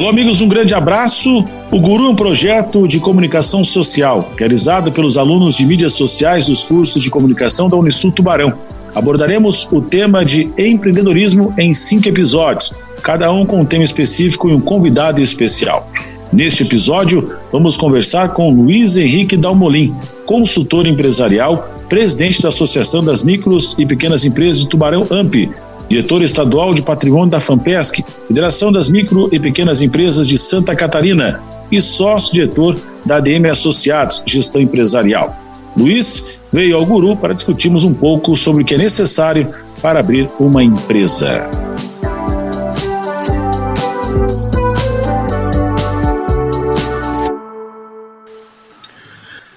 Alô, amigos, um grande abraço. O Guru é um projeto de comunicação social realizado pelos alunos de mídias sociais dos cursos de comunicação da Unisul Tubarão. Abordaremos o tema de empreendedorismo em cinco episódios, cada um com um tema específico e um convidado especial. Neste episódio, vamos conversar com Luiz Henrique Dalmolin, consultor empresarial, presidente da Associação das Micros e Pequenas Empresas de Tubarão AMP, diretor estadual de patrimônio da FAMPESC, Federação das Micro e Pequenas Empresas de Santa Catarina e sócio-diretor da ADM Associados, Gestão Empresarial. Luiz veio ao Guru para discutirmos um pouco sobre o que é necessário para abrir uma empresa.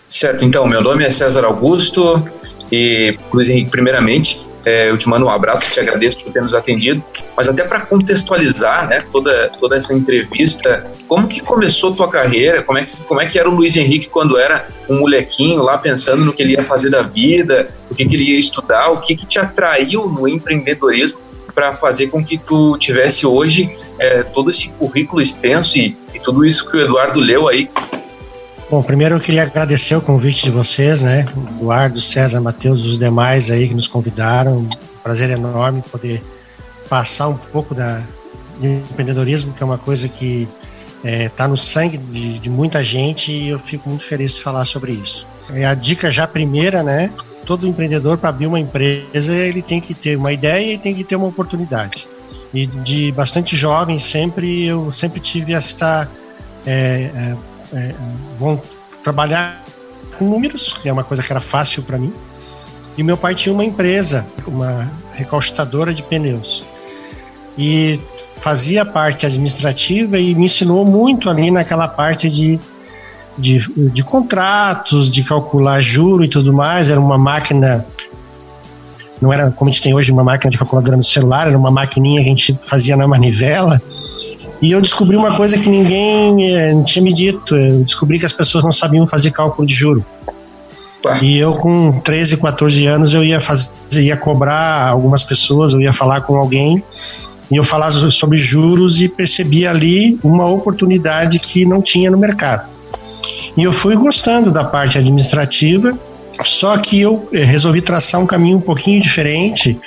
Certo, então, meu nome é César Augusto e, Luiz Henrique, primeiramente, é, eu te mando um abraço, te agradeço por ter nos atendido, mas até para contextualizar né, toda, toda essa entrevista, como que começou tua carreira, como é, que, como é que era o Luiz Henrique quando era um molequinho lá pensando no que ele ia fazer da vida, o que, que ele ia estudar, o que, que te atraiu no empreendedorismo para fazer com que tu tivesse hoje é, todo esse currículo extenso e, e tudo isso que o Eduardo leu aí Bom, primeiro eu queria agradecer o convite de vocês, né? Eduardo, César, Matheus, os demais aí que nos convidaram. Um prazer enorme poder passar um pouco da, do empreendedorismo, que é uma coisa que está é, tá no sangue de, de, muita gente e eu fico muito feliz de falar sobre isso. É a dica já primeira, né? Todo empreendedor para abrir uma empresa ele tem que ter uma ideia e tem que ter uma oportunidade. E de bastante jovem sempre eu sempre tive essa é, é é, vão trabalhar com números, que é uma coisa que era fácil para mim. E meu pai tinha uma empresa, uma recaustadora de pneus. E fazia parte administrativa e me ensinou muito ali naquela parte de, de, de contratos, de calcular juro e tudo mais. Era uma máquina, não era como a gente tem hoje, uma máquina de calculadora no celular, era uma maquininha que a gente fazia na manivela. E eu descobri uma coisa que ninguém eh, tinha me dito. Eu descobri que as pessoas não sabiam fazer cálculo de juro. E eu com 13, 14 anos eu ia fazer, ia cobrar algumas pessoas, eu ia falar com alguém e eu falava sobre juros e percebi ali uma oportunidade que não tinha no mercado. E eu fui gostando da parte administrativa, só que eu eh, resolvi traçar um caminho um pouquinho diferente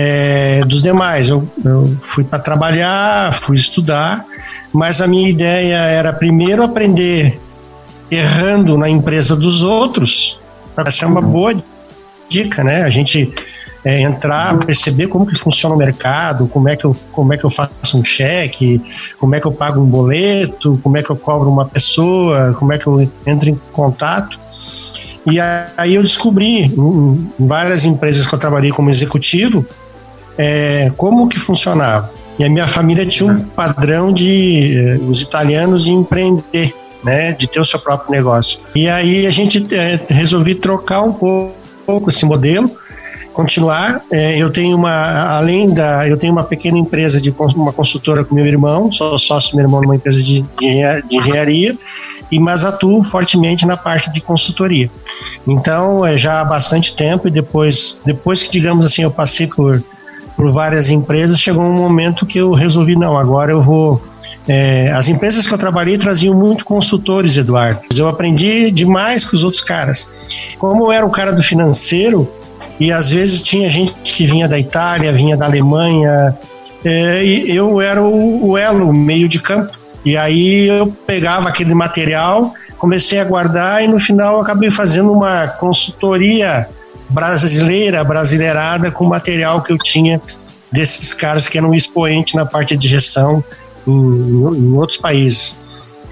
é, dos demais. Eu, eu fui para trabalhar, fui estudar, mas a minha ideia era primeiro aprender errando na empresa dos outros, para ser uma boa dica, né? A gente é, entrar, perceber como que funciona o mercado, como é que eu, como é que eu faço um cheque, como é que eu pago um boleto, como é que eu cobro uma pessoa, como é que eu entro em contato. E aí eu descobri em várias empresas que eu trabalhei como executivo é, como que funcionava. E a minha família tinha um padrão de eh, os italianos de empreender, né, de ter o seu próprio negócio. E aí a gente é, resolvi trocar um pouco esse modelo, continuar. É, eu tenho uma, além da, eu tenho uma pequena empresa de uma consultora com meu irmão, sou sócio meu irmão numa empresa de, de engenharia e mas atuo fortemente na parte de consultoria. Então, é já há bastante tempo e depois, depois que digamos assim, eu passei por por várias empresas, chegou um momento que eu resolvi não, agora eu vou é, as empresas que eu trabalhei traziam muito consultores, Eduardo. Eu aprendi demais com os outros caras. Como eu era o cara do financeiro, e às vezes tinha gente que vinha da Itália, vinha da Alemanha, é, e eu era o, o elo, meio de campo. E aí eu pegava aquele material, comecei a guardar e no final acabei fazendo uma consultoria brasileira, brasileirada com material que eu tinha desses caras que eram expoente na parte de gestão em, em, outros países.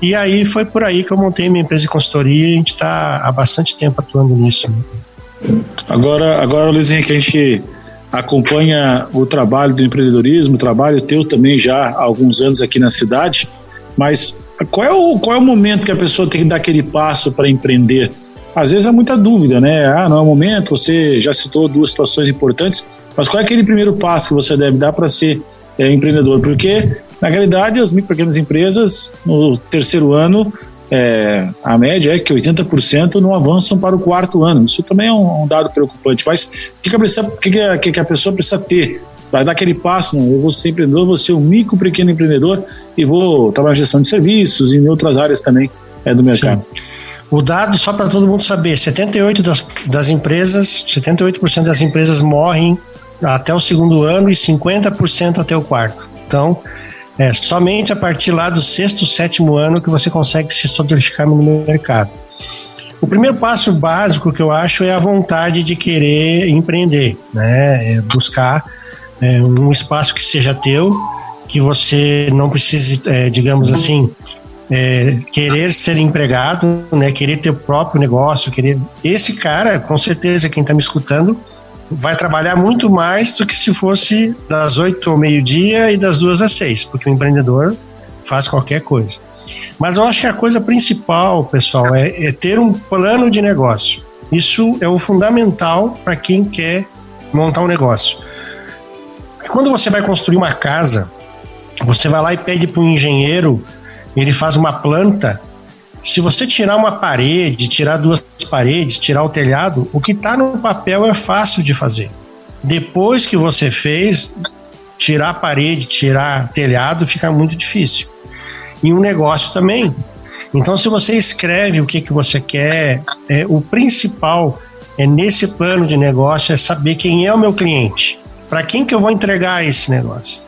E aí foi por aí que eu montei minha empresa de consultoria e a gente está há bastante tempo atuando nisso. Né? Agora, agora Luiz Henrique, a gente acompanha o trabalho do empreendedorismo, o trabalho teu também já há alguns anos aqui na cidade. Mas qual é o, qual é o momento que a pessoa tem que dar aquele passo para empreender? Às vezes há muita dúvida, né? Ah, não é o momento, você já citou duas situações importantes, mas qual é aquele primeiro passo que você deve dar para ser é, empreendedor? Porque, na realidade, as micro pequenas empresas, no terceiro ano, é, a média é que 80% não avançam para o quarto ano. Isso também é um, um dado preocupante. Mas o que, que, que, que a pessoa precisa ter vai dar aquele passo, não, eu vou ser empreendedor, vou ser um micro, pequeno empreendedor e vou trabalhar em gestão de serviços e em outras áreas também é, do mercado. Sim. O dado, só para todo mundo saber, 78% das, das empresas, 78% das empresas morrem até o segundo ano e 50% até o quarto. Então, é somente a partir lá do sexto, sétimo ano que você consegue se solidificar no mercado. O primeiro passo básico que eu acho é a vontade de querer empreender, né? É buscar é, um espaço que seja teu, que você não precise, é, digamos assim, é, querer ser empregado, né? Querer ter o próprio negócio, querer. Esse cara, com certeza, quem está me escutando, vai trabalhar muito mais do que se fosse das oito ao meio-dia e das duas às seis, porque o empreendedor faz qualquer coisa. Mas eu acho que a coisa principal, pessoal, é, é ter um plano de negócio. Isso é o fundamental para quem quer montar um negócio. Quando você vai construir uma casa, você vai lá e pede para um engenheiro, ele faz uma planta. Se você tirar uma parede, tirar duas paredes, tirar o telhado, o que está no papel é fácil de fazer. Depois que você fez, tirar a parede, tirar telhado fica muito difícil e um negócio também. Então, se você escreve o que, que você quer, é, o principal é nesse plano de negócio é saber quem é o meu cliente, para quem que eu vou entregar esse negócio.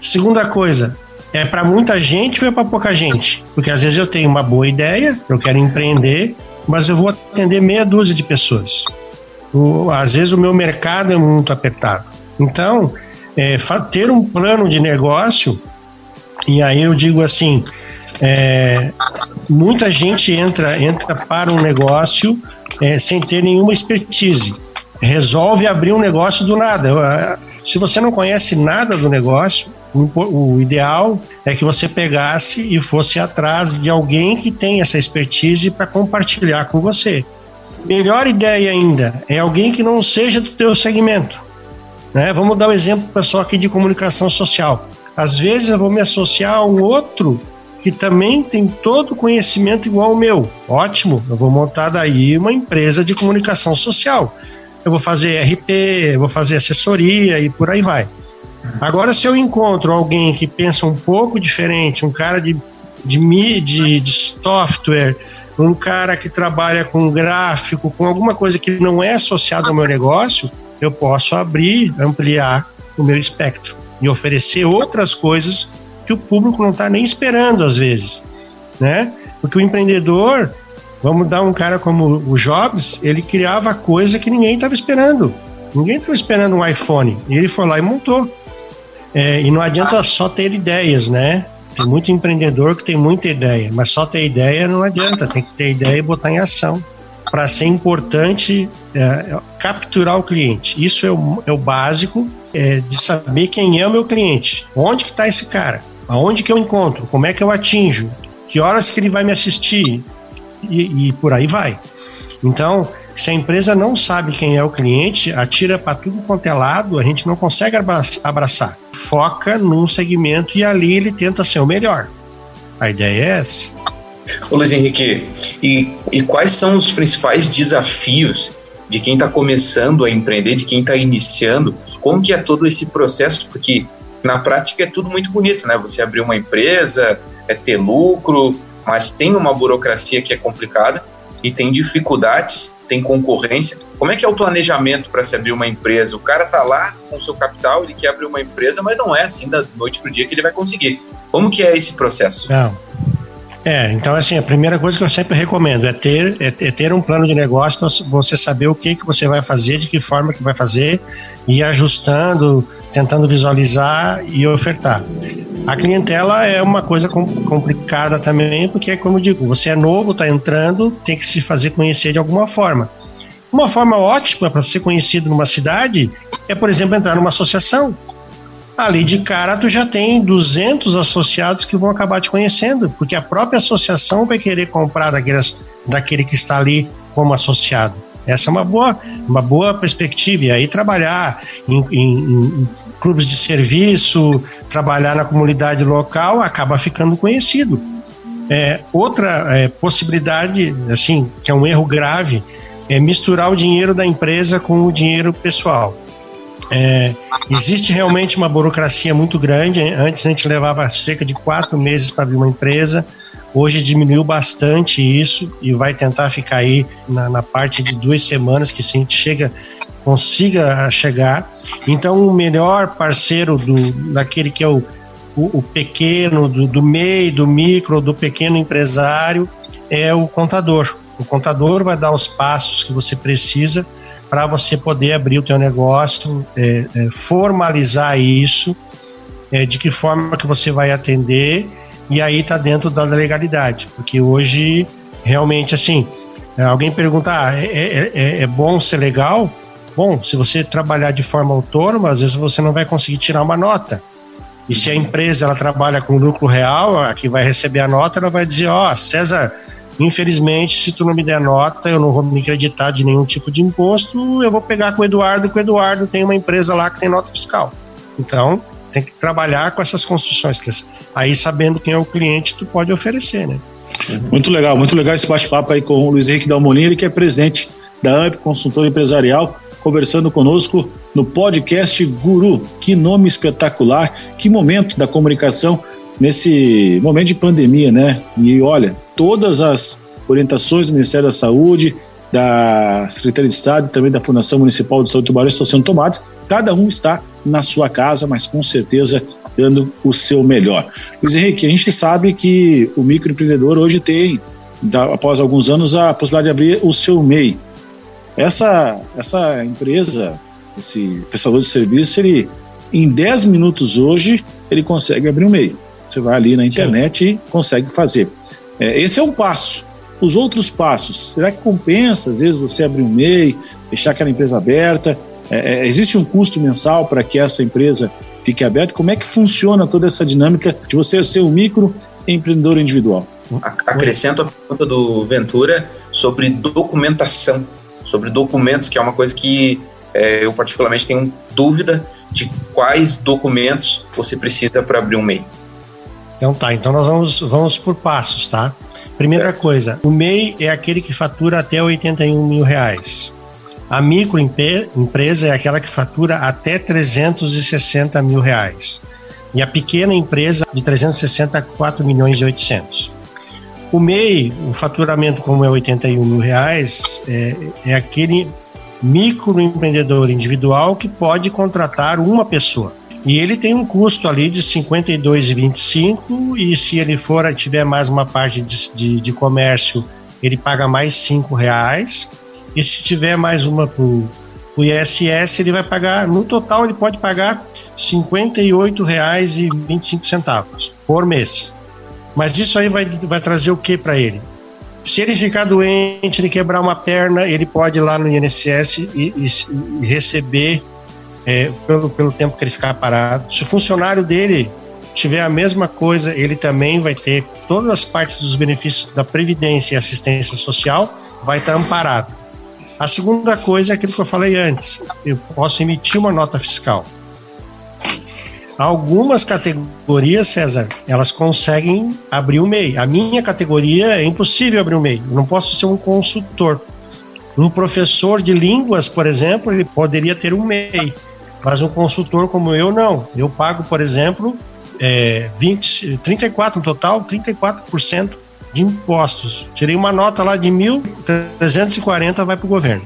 Segunda coisa, é para muita gente ou é para pouca gente? Porque às vezes eu tenho uma boa ideia, eu quero empreender, mas eu vou atender meia dúzia de pessoas. O, às vezes o meu mercado é muito apertado. Então, é, ter um plano de negócio e aí eu digo assim, é, muita gente entra, entra para um negócio é, sem ter nenhuma expertise. Resolve abrir um negócio do nada. Se você não conhece nada do negócio, o, ideal é que você pegasse e fosse atrás de alguém que tem essa expertise para compartilhar com você. Melhor ideia ainda é alguém que não seja do teu segmento. Né? Vamos dar um exemplo pessoal aqui de comunicação social. Às vezes eu vou me associar a um outro que também tem todo o conhecimento igual ao meu. Ótimo, eu vou montar daí uma empresa de comunicação social. Eu vou fazer RP, eu vou fazer assessoria e por aí vai. Agora, se eu encontro alguém que pensa um pouco diferente, um cara de, de, de, de software, um cara que trabalha com gráfico, com alguma coisa que não é associada ao meu negócio, eu posso abrir, ampliar o meu espectro e oferecer outras coisas que o público não está nem esperando às vezes, né? Porque o empreendedor, vamos dar um cara como o Jobs, ele criava coisa que ninguém estava esperando. Ninguém estava esperando um iPhone. E ele foi lá e montou. É, e não adianta só ter ideias, né? Tem muito empreendedor que tem muita ideia, mas só ter ideia não adianta. Tem que ter ideia e botar em ação. Para ser importante, é, capturar o cliente. Isso é o, é o básico é, de saber quem é o meu cliente, onde que está esse cara, aonde que eu encontro, como é que eu atinjo, que horas que ele vai me assistir e, e por aí vai. Então, se a empresa não sabe quem é o cliente, atira para tudo quanto é lado, a gente não consegue abraçar. Foca num segmento e ali ele tenta ser o melhor. A ideia é essa. Ô Luiz Henrique, e, e quais são os principais desafios de quem está começando a empreender, de quem está iniciando, como que é todo esse processo, porque na prática é tudo muito bonito, né? Você abrir uma empresa, é ter lucro, mas tem uma burocracia que é complicada e tem dificuldades, tem concorrência. Como é que é o planejamento para se abrir uma empresa? O cara tá lá com o seu capital, ele quer abrir uma empresa, mas não é assim da noite para o dia que ele vai conseguir. Como que é esse processo? Não, é, então assim, a primeira coisa que eu sempre recomendo é ter, é, é ter um plano de negócio para você saber o que, que você vai fazer, de que forma que vai fazer, e ajustando, tentando visualizar e ofertar. A clientela é uma coisa complicada também, porque, como eu digo, você é novo, está entrando, tem que se fazer conhecer de alguma forma. Uma forma ótima para ser conhecido numa cidade é, por exemplo, entrar numa associação ali de cara tu já tem 200 associados que vão acabar te conhecendo, porque a própria associação vai querer comprar daqueles, daquele que está ali como associado. Essa é uma boa, uma boa perspectiva. E aí trabalhar em, em, em clubes de serviço, trabalhar na comunidade local, acaba ficando conhecido. É, outra é, possibilidade, assim, que é um erro grave, é misturar o dinheiro da empresa com o dinheiro pessoal. É, Existe realmente uma burocracia muito grande. Antes a gente levava cerca de quatro meses para abrir uma empresa. Hoje diminuiu bastante isso e vai tentar ficar aí na, na parte de duas semanas que se a gente chega consiga chegar. Então, o melhor parceiro do, daquele que é o, o, o pequeno, do, do meio, do micro, do pequeno empresário, é o contador. O contador vai dar os passos que você precisa para você poder abrir o teu negócio, é, é, formalizar isso, é, de que forma que você vai atender, e aí está dentro da legalidade, porque hoje, realmente, assim, alguém pergunta, ah, é, é, é, é bom ser legal? Bom, se você trabalhar de forma autônoma, às vezes você não vai conseguir tirar uma nota. E se a empresa ela trabalha com lucro real, a que vai receber a nota, ela vai dizer, ó, oh, César, infelizmente, se tu não me der nota, eu não vou me acreditar de nenhum tipo de imposto, eu vou pegar com o Eduardo, que o Eduardo tem uma empresa lá que tem nota fiscal. Então, tem que trabalhar com essas construções, aí sabendo quem é o cliente, tu pode oferecer, né? Muito legal, muito legal esse bate-papo aí com o Luiz Henrique Dalmolin, ele que é presidente da AMP Consultor Empresarial conversando conosco no podcast Guru. Que nome espetacular, que momento da comunicação nesse momento de pandemia, né? E olha, todas as orientações do Ministério da Saúde, da Secretaria de Estado e também da Fundação Municipal de Saúde Tubarão estão sendo tomadas. Cada um está na sua casa, mas com certeza dando o seu melhor. Luiz Henrique, a gente sabe que o microempreendedor hoje tem, após alguns anos, a possibilidade de abrir o seu MEI. Essa, essa empresa, esse prestador de serviço, ele em 10 minutos hoje, ele consegue abrir um MEI. Você vai ali na internet Sim. e consegue fazer. É, esse é um passo. Os outros passos, será que compensa, às vezes, você abrir um MEI, deixar aquela empresa aberta? É, é, existe um custo mensal para que essa empresa fique aberta? Como é que funciona toda essa dinâmica de você ser um microempreendedor individual? Acrescento a pergunta do Ventura sobre documentação sobre documentos, que é uma coisa que é, eu particularmente tenho dúvida de quais documentos você precisa para abrir um MEI. Então tá, então nós vamos, vamos por passos, tá? Primeira certo. coisa, o MEI é aquele que fatura até 81 mil reais. A microempresa é aquela que fatura até 360 mil reais. E a pequena empresa de 360 a 4 milhões e 800. O MEI, o faturamento como é 81 mil reais, é, é aquele microempreendedor individual que pode contratar uma pessoa. E ele tem um custo ali de R$ 52,25 e se ele for tiver mais uma parte de, de, de comércio, ele paga mais R$ reais. E se tiver mais uma para o ISS, ele vai pagar, no total ele pode pagar R$ 58,25 por mês. Mas isso aí vai, vai trazer o que para ele? Se ele ficar doente, ele quebrar uma perna, ele pode ir lá no INSS e, e, e receber é, pelo, pelo tempo que ele ficar parado. Se o funcionário dele tiver a mesma coisa, ele também vai ter todas as partes dos benefícios da Previdência e assistência social, vai estar amparado. A segunda coisa é aquilo que eu falei antes: eu posso emitir uma nota fiscal. Algumas categorias, César, elas conseguem abrir o MEI. A minha categoria é impossível abrir o MEI. Eu não posso ser um consultor. Um professor de línguas, por exemplo, ele poderia ter um MEI, mas um consultor como eu não. Eu pago, por exemplo, é, 20, 34 no total, 34% de impostos. Tirei uma nota lá de 1.340 vai para o governo.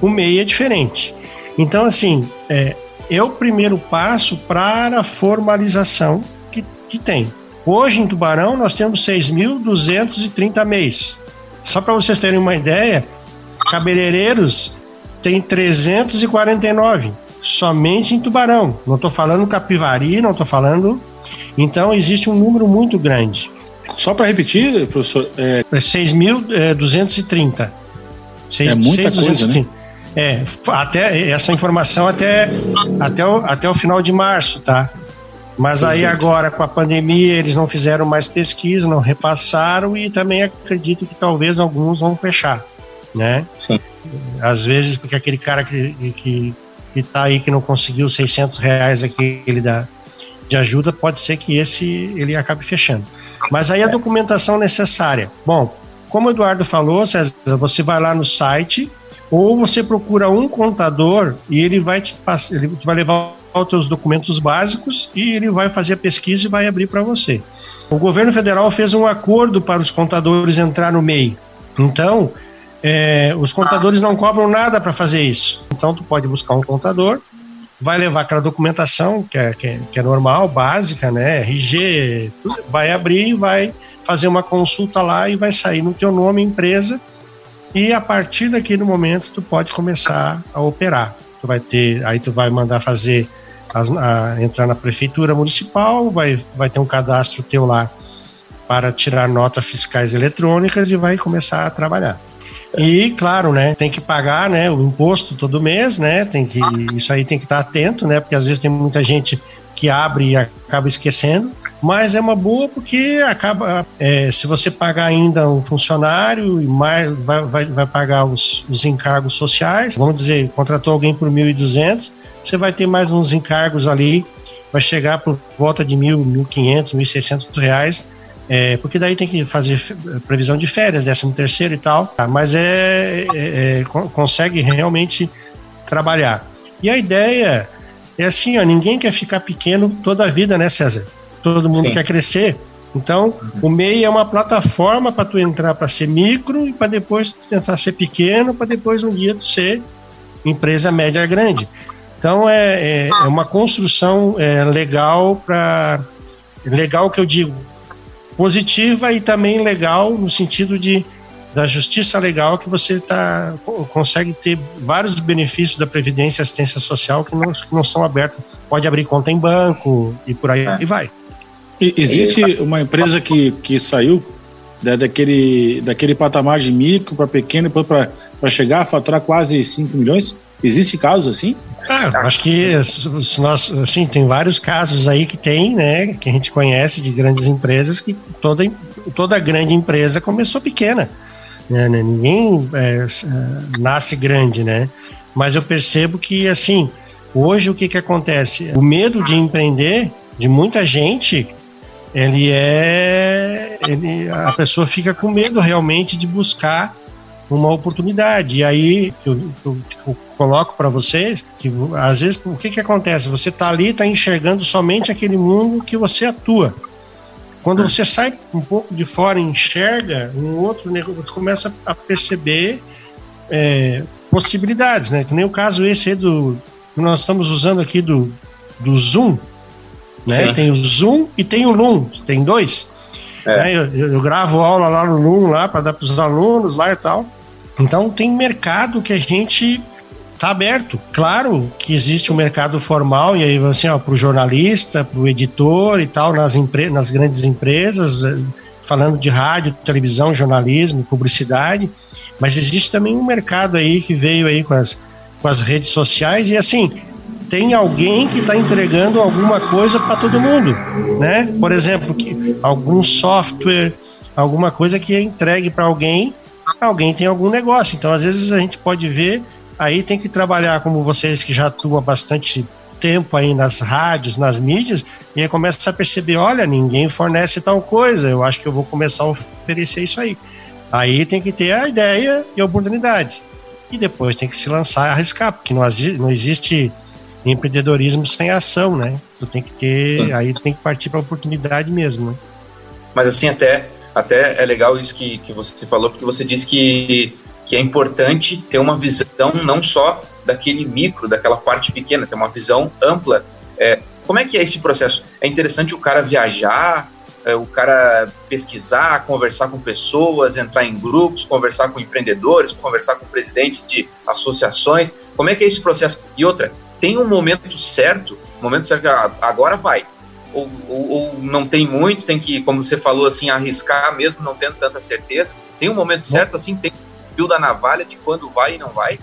O MEI é diferente. Então, assim, é, é o primeiro passo para a formalização que, que tem. Hoje em Tubarão nós temos 6.230 mês. Só para vocês terem uma ideia, cabeleireiros tem 349 somente em Tubarão. Não estou falando Capivari, não estou falando. Então existe um número muito grande. Só para repetir, professor, é 6.230. É, é muita 6, coisa, né? É, até essa informação até, até, o, até o final de março, tá? Mas aí agora com a pandemia eles não fizeram mais pesquisa, não repassaram e também acredito que talvez alguns vão fechar, né? Sim. Às vezes porque aquele cara que, que, que tá aí que não conseguiu 600 reais aquele da, de ajuda, pode ser que esse ele acabe fechando. Mas aí a documentação necessária. Bom, como o Eduardo falou, César, você vai lá no site ou você procura um contador e ele vai te ele vai levar os seus documentos básicos e ele vai fazer a pesquisa e vai abrir para você. O governo federal fez um acordo para os contadores entrar no MEI. Então, é, os contadores não cobram nada para fazer isso. Então, tu pode buscar um contador, vai levar aquela documentação que é, que é, que é normal, básica, né? RG, tudo, vai abrir, vai fazer uma consulta lá e vai sair no teu nome empresa e a partir daquele momento tu pode começar a operar. Tu vai ter, aí tu vai mandar fazer as, a, entrar na prefeitura municipal, vai, vai ter um cadastro teu lá para tirar notas fiscais eletrônicas e vai começar a trabalhar. E claro, né, tem que pagar, né, o imposto todo mês, né? Tem que isso aí tem que estar atento, né? Porque às vezes tem muita gente que abre e acaba esquecendo mas é uma boa porque acaba é, se você pagar ainda um funcionário e mais vai, vai, vai pagar os, os encargos sociais, vamos dizer, contratou alguém por 1.200, você vai ter mais uns encargos ali, vai chegar por volta de mil, 1.500, 1.600 reais, é, porque daí tem que fazer previsão de férias, décimo terceiro e tal, tá? mas é, é, é consegue realmente trabalhar. E a ideia é assim, ó, ninguém quer ficar pequeno toda a vida, né, César? todo mundo Sim. quer crescer. Então, o MEI é uma plataforma para tu entrar para ser micro e para depois tentar ser pequeno, para depois um dia tu ser empresa média grande. Então, é, é, é uma construção é, legal para. Legal que eu digo, positiva e também legal no sentido de da justiça legal que você tá, consegue ter vários benefícios da Previdência e Assistência Social que não, que não são abertos. Pode abrir conta em banco e por aí é. vai. E existe uma empresa que, que saiu da, daquele, daquele patamar de micro para pequeno, para chegar a faturar quase 5 milhões? Existe casos assim? Ah, acho que nós, assim, tem vários casos aí que tem, né, que a gente conhece de grandes empresas que toda, toda grande empresa começou pequena. Né, né ninguém é, é, nasce grande, né? Mas eu percebo que, assim, hoje o que, que acontece? O medo de empreender de muita gente ele é. Ele, a pessoa fica com medo realmente de buscar uma oportunidade. E aí eu, eu, eu coloco para vocês que às vezes o que, que acontece? Você está ali, está enxergando somente aquele mundo que você atua. Quando é. você sai um pouco de fora e enxerga um outro negócio, você começa a perceber é, possibilidades, né? Que nem o caso esse aí do que nós estamos usando aqui do, do Zoom, né? Tem o Zoom e tem o Loom, tem dois. É. Né? Eu, eu, gravo aula lá no Loom lá para dar para os alunos lá e tal. Então tem mercado que a gente tá aberto. Claro que existe um mercado formal e aí assim, ó, para o jornalista, para o editor e tal, nas, empre nas grandes empresas, eh, falando de rádio, televisão, jornalismo, publicidade, mas existe também um mercado aí que veio aí com as, com as redes sociais e assim, tem alguém que está entregando alguma coisa para todo mundo, né? Por exemplo, que algum software, alguma coisa que é entregue para alguém, alguém tem algum negócio. Então, às vezes a gente pode ver, aí tem que trabalhar como vocês que já atuam bastante tempo aí nas rádios, nas mídias, e aí começa a perceber, olha, ninguém fornece tal coisa, eu acho que eu vou começar a oferecer isso aí. Aí tem que ter a ideia e a oportunidade. E depois tem que se lançar e arriscar, porque não, não existe empreendedorismo sem ação, né? Tu tem que ter, Sim. aí tu tem que partir para a oportunidade mesmo. Né? Mas assim até até é legal isso que, que você falou, porque você disse que, que é importante ter uma visão não só daquele micro, daquela parte pequena, ter uma visão ampla. É, como é que é esse processo? É interessante o cara viajar, é, o cara pesquisar, conversar com pessoas, entrar em grupos, conversar com empreendedores, conversar com presidentes de associações. Como é que é esse processo? E outra, tem um momento certo, momento certo ah, agora vai. Ou, ou, ou, não tem muito, tem que, como você falou, assim, arriscar mesmo não tendo tanta certeza. Tem um momento certo, assim, tem fio da navalha de quando vai e não vai.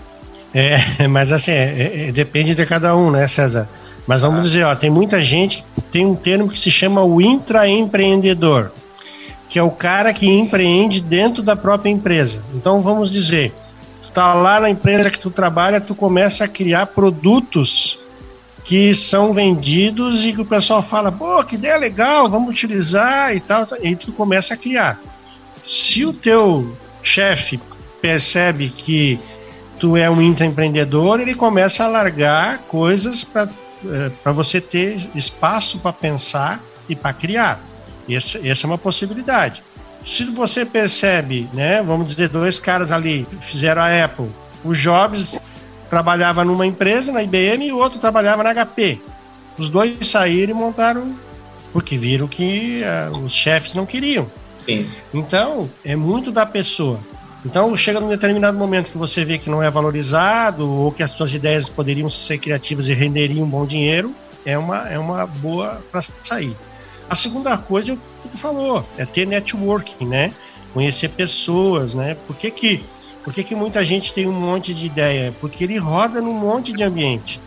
É, mas assim, é, é, depende de cada um, né, César? Mas vamos ah. dizer, ó, tem muita gente, tem um termo que se chama o intraempreendedor, que é o cara que empreende dentro da própria empresa. Então vamos dizer, tá lá na empresa que tu trabalha, tu começa a criar produtos que são vendidos e que o pessoal fala, pô, que ideia legal, vamos utilizar e tal, e tu começa a criar. Se o teu chefe percebe que tu é um intraempreendedor, ele começa a largar coisas para é, para você ter espaço para pensar e para criar. Essa, essa é uma possibilidade. Se você percebe, né, vamos dizer, dois caras ali fizeram a Apple, o Jobs trabalhava numa empresa, na IBM, e o outro trabalhava na HP. Os dois saíram e montaram, porque viram que uh, os chefes não queriam. Sim. Então, é muito da pessoa. Então, chega num determinado momento que você vê que não é valorizado ou que as suas ideias poderiam ser criativas e renderiam um bom dinheiro, é uma, é uma boa para sair. A segunda coisa é o que tu falou, é ter networking, né? Conhecer pessoas, né? Por que que por que, que muita gente tem um monte de ideia? Porque ele roda num monte de ambiente.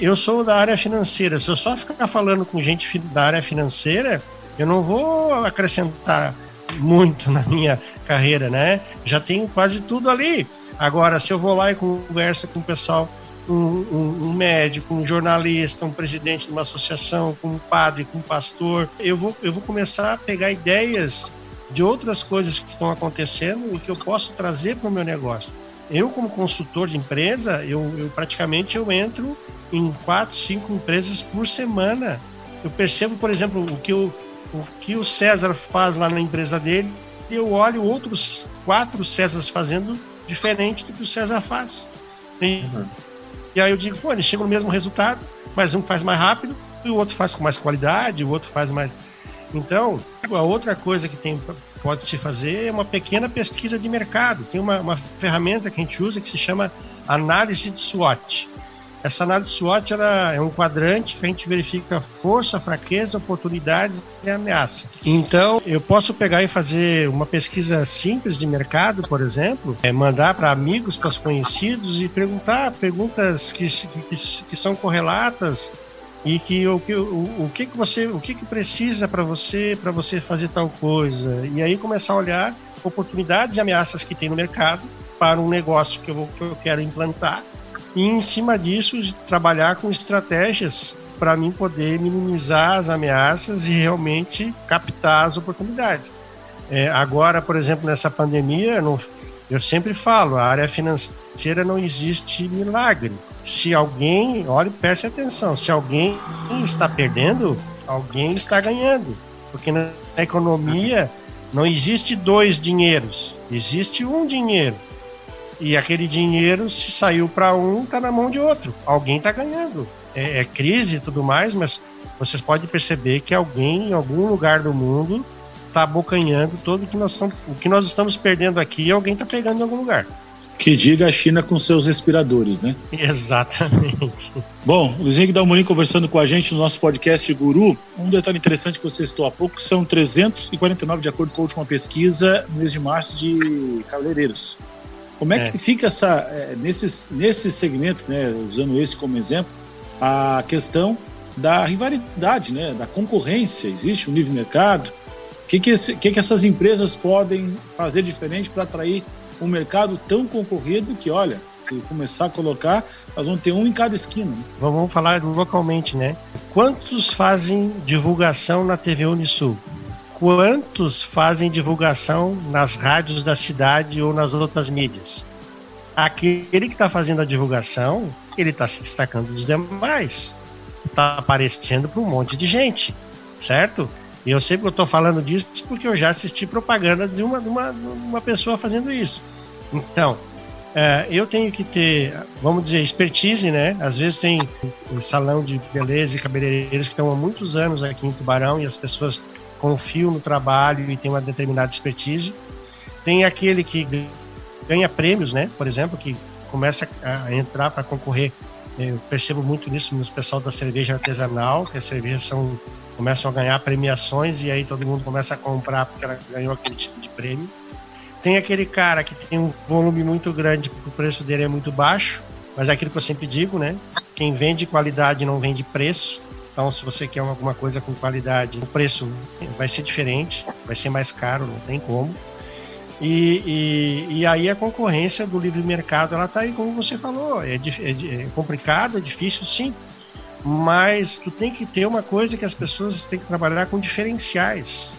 Eu sou da área financeira, se eu só ficar falando com gente da área financeira, eu não vou acrescentar muito na minha carreira, né? Já tenho quase tudo ali. Agora, se eu vou lá e converso com o pessoal, um, um, um, médico, um jornalista, um presidente de uma associação, com um padre, com um pastor, eu vou, eu vou começar a pegar ideias de outras coisas que estão acontecendo e que eu posso trazer para o meu negócio. Eu, como consultor de empresa, eu, eu, praticamente eu entro em quatro, cinco empresas por semana. Eu percebo, por exemplo, o que, o, o que o César faz lá na empresa dele, e eu olho outros quatro Césares fazendo diferente do que o César faz. E, uhum. E aí eu digo, pô, ele chega no mesmo resultado, mas um faz mais rápido, e o outro faz com mais qualidade, o outro faz mais então, a outra coisa que tem, pode se fazer é uma pequena pesquisa de mercado. Tem uma, uma ferramenta que a gente usa que se chama análise de SWOT. Essa análise SWOT ela é um quadrante que a gente verifica força, fraqueza, oportunidades e ameaça. Então, eu posso pegar e fazer uma pesquisa simples de mercado, por exemplo, é mandar para amigos, para os conhecidos e perguntar perguntas que, que, que são correlatas e que o o, o que que você o que que precisa para você para você fazer tal coisa e aí começar a olhar oportunidades e ameaças que tem no mercado para um negócio que eu, que eu quero implantar e em cima disso trabalhar com estratégias para mim poder minimizar as ameaças e realmente captar as oportunidades. É, agora, por exemplo, nessa pandemia, não, eu sempre falo, a área financeira não existe milagre se alguém, olhe, preste atenção, se alguém está perdendo, alguém está ganhando. Porque na economia não existe dois dinheiros, existe um dinheiro. E aquele dinheiro, se saiu para um, está na mão de outro. Alguém está ganhando. É, é, crise e tudo mais, mas vocês podem perceber que alguém em algum lugar do mundo está abocanhando todo o que nós estamos, o que nós estamos perdendo aqui, alguém está pegando em algum lugar. Que diga a China com seus respiradores, né? Exatamente. Bom, Luiz Henrique Dalmolin conversando com a gente no nosso podcast Guru. Um detalhe interessante que você citou há pouco, são 349 de acordo com a última pesquisa no mês de março de cabeleireiros. Como é, é. que fica essa, é, nesses, nesses segmentos, né, usando esse como exemplo, a questão da rivalidade, né, da concorrência? Existe um livre mercado? O que, que, esse, que, que essas empresas podem fazer diferente para atrair um mercado tão concorrido que, olha, se começar a colocar, nós vamos ter um em cada esquina. Né? Vamos falar localmente, né? Quantos fazem divulgação na TV Unisul? Quantos fazem divulgação nas rádios da cidade ou nas outras mídias? Aquele que está fazendo a divulgação, ele está se destacando dos demais. Está aparecendo para um monte de gente, certo? E eu sei que eu estou falando disso porque eu já assisti propaganda de uma, de uma, de uma pessoa fazendo isso. Então, é, eu tenho que ter, vamos dizer, expertise, né? Às vezes tem um salão de beleza e cabeleireiros que estão há muitos anos aqui em Tubarão e as pessoas confiam no trabalho e têm uma determinada expertise. Tem aquele que ganha prêmios, né? Por exemplo, que começa a entrar para concorrer. Eu percebo muito nisso no pessoal da cerveja artesanal, que as cervejas são começam a ganhar premiações e aí todo mundo começa a comprar porque ela ganhou aquele tipo de prêmio. Tem aquele cara que tem um volume muito grande porque o preço dele é muito baixo, mas é aquilo que eu sempre digo, né? Quem vende qualidade não vende preço. Então, se você quer alguma coisa com qualidade, o preço vai ser diferente, vai ser mais caro, não tem como. E, e, e aí a concorrência do livre mercado, ela tá aí, como você falou, é, é, é complicado, é difícil, sim, mas tu tem que ter uma coisa que as pessoas têm que trabalhar com diferenciais.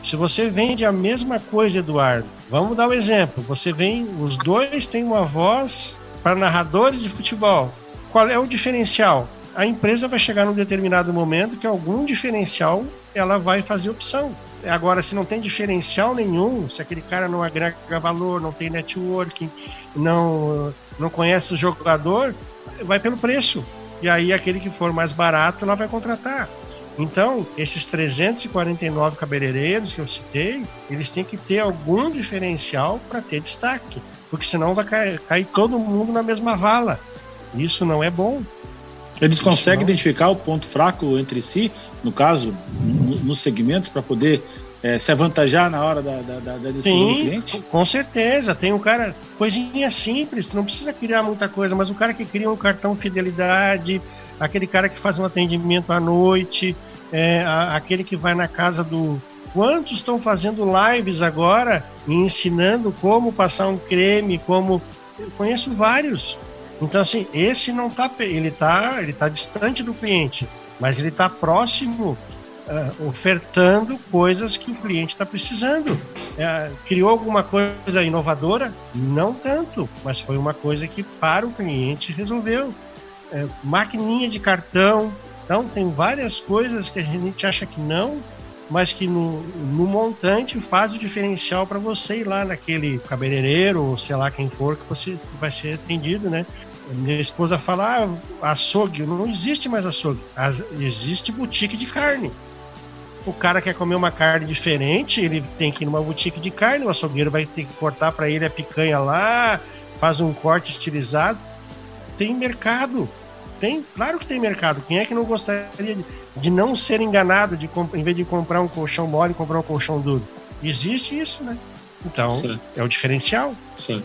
Se você vende a mesma coisa, Eduardo, vamos dar um exemplo. Você vem, os dois têm uma voz para narradores de futebol. Qual é o diferencial? A empresa vai chegar num determinado momento que algum diferencial ela vai fazer opção. Agora, se não tem diferencial nenhum, se aquele cara não agrega valor, não tem networking, não, não conhece o jogador, vai pelo preço. E aí aquele que for mais barato, ela vai contratar. Então, esses 349 cabeleireiros que eu citei, eles têm que ter algum diferencial para ter destaque, porque senão vai cair, cair, todo mundo na mesma vala. Isso não é bom. Eles conseguem identificar o ponto fraco entre si, no caso, nos segmentos, para poder é, se avantajar na hora da, da, da decisão Sim, do cliente? Com certeza. Tem um cara, coisinha simples, não precisa criar muita coisa, mas o cara que cria um cartão fidelidade, aquele cara que faz um atendimento à noite, é, a, aquele que vai na casa do. Quantos estão fazendo lives agora e ensinando como passar um creme, como. Eu conheço vários. Então, assim, esse não tá. Ele tá, ele tá distante do cliente, mas ele está próximo, uh, ofertando coisas que o cliente está precisando. Uh, criou alguma coisa inovadora? Não tanto, mas foi uma coisa que para o cliente resolveu. Uh, maquininha de cartão. Então, tem várias coisas que a gente acha que não, mas que no, no montante faz o diferencial para você ir lá naquele cabeleireiro ou sei lá quem for que você vai ser atendido, né? Minha esposa fala, ah, açougue, não existe mais açougue, As, existe boutique de carne. O cara quer comer uma carne diferente, ele tem que ir numa boutique de carne, o açougueiro vai ter que cortar para ele a picanha lá, faz um corte estilizado. Tem mercado. Tem, claro que tem mercado. Quem é que não gostaria de, de não ser enganado, de em vez de comprar um colchão mole, comprar um colchão duro? Existe isso, né? Então, Sim. é o diferencial. Sim.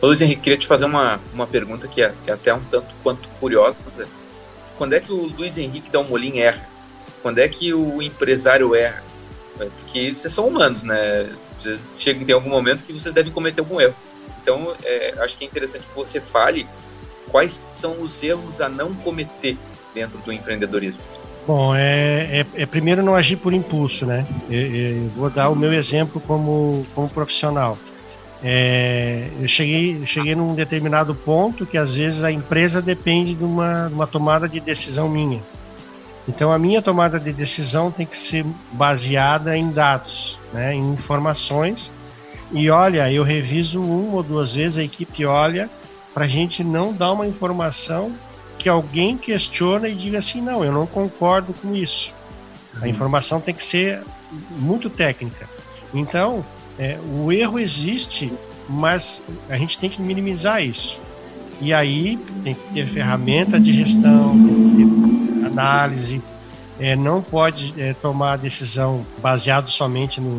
Ô, Luiz Henrique, queria te fazer uma, uma pergunta que é, que é até um tanto quanto curiosa. Quando é que o Luiz Henrique dá molinho erra? Quando é que o empresário erra? É, porque vocês são humanos, né? Vocês chegam em algum momento que vocês devem cometer algum erro. Então, é, acho que é interessante que você fale quais são os erros a não cometer dentro do empreendedorismo. Bom, é, é, é primeiro não agir por impulso, né? Eu, eu vou dar o meu exemplo como, como profissional. É, eu cheguei, eu cheguei num determinado ponto que às vezes a empresa depende de uma, de uma tomada de decisão minha. Então a minha tomada de decisão tem que ser baseada em dados, né, em informações. E olha, eu reviso uma ou duas vezes, a equipe olha, para a gente não dar uma informação que alguém questiona e diga assim, não, eu não concordo com isso. A uhum. informação tem que ser muito técnica. Então, é, o erro existe, mas a gente tem que minimizar isso. E aí tem que ter ferramenta de gestão, análise, é, não pode é, tomar decisão baseado somente no,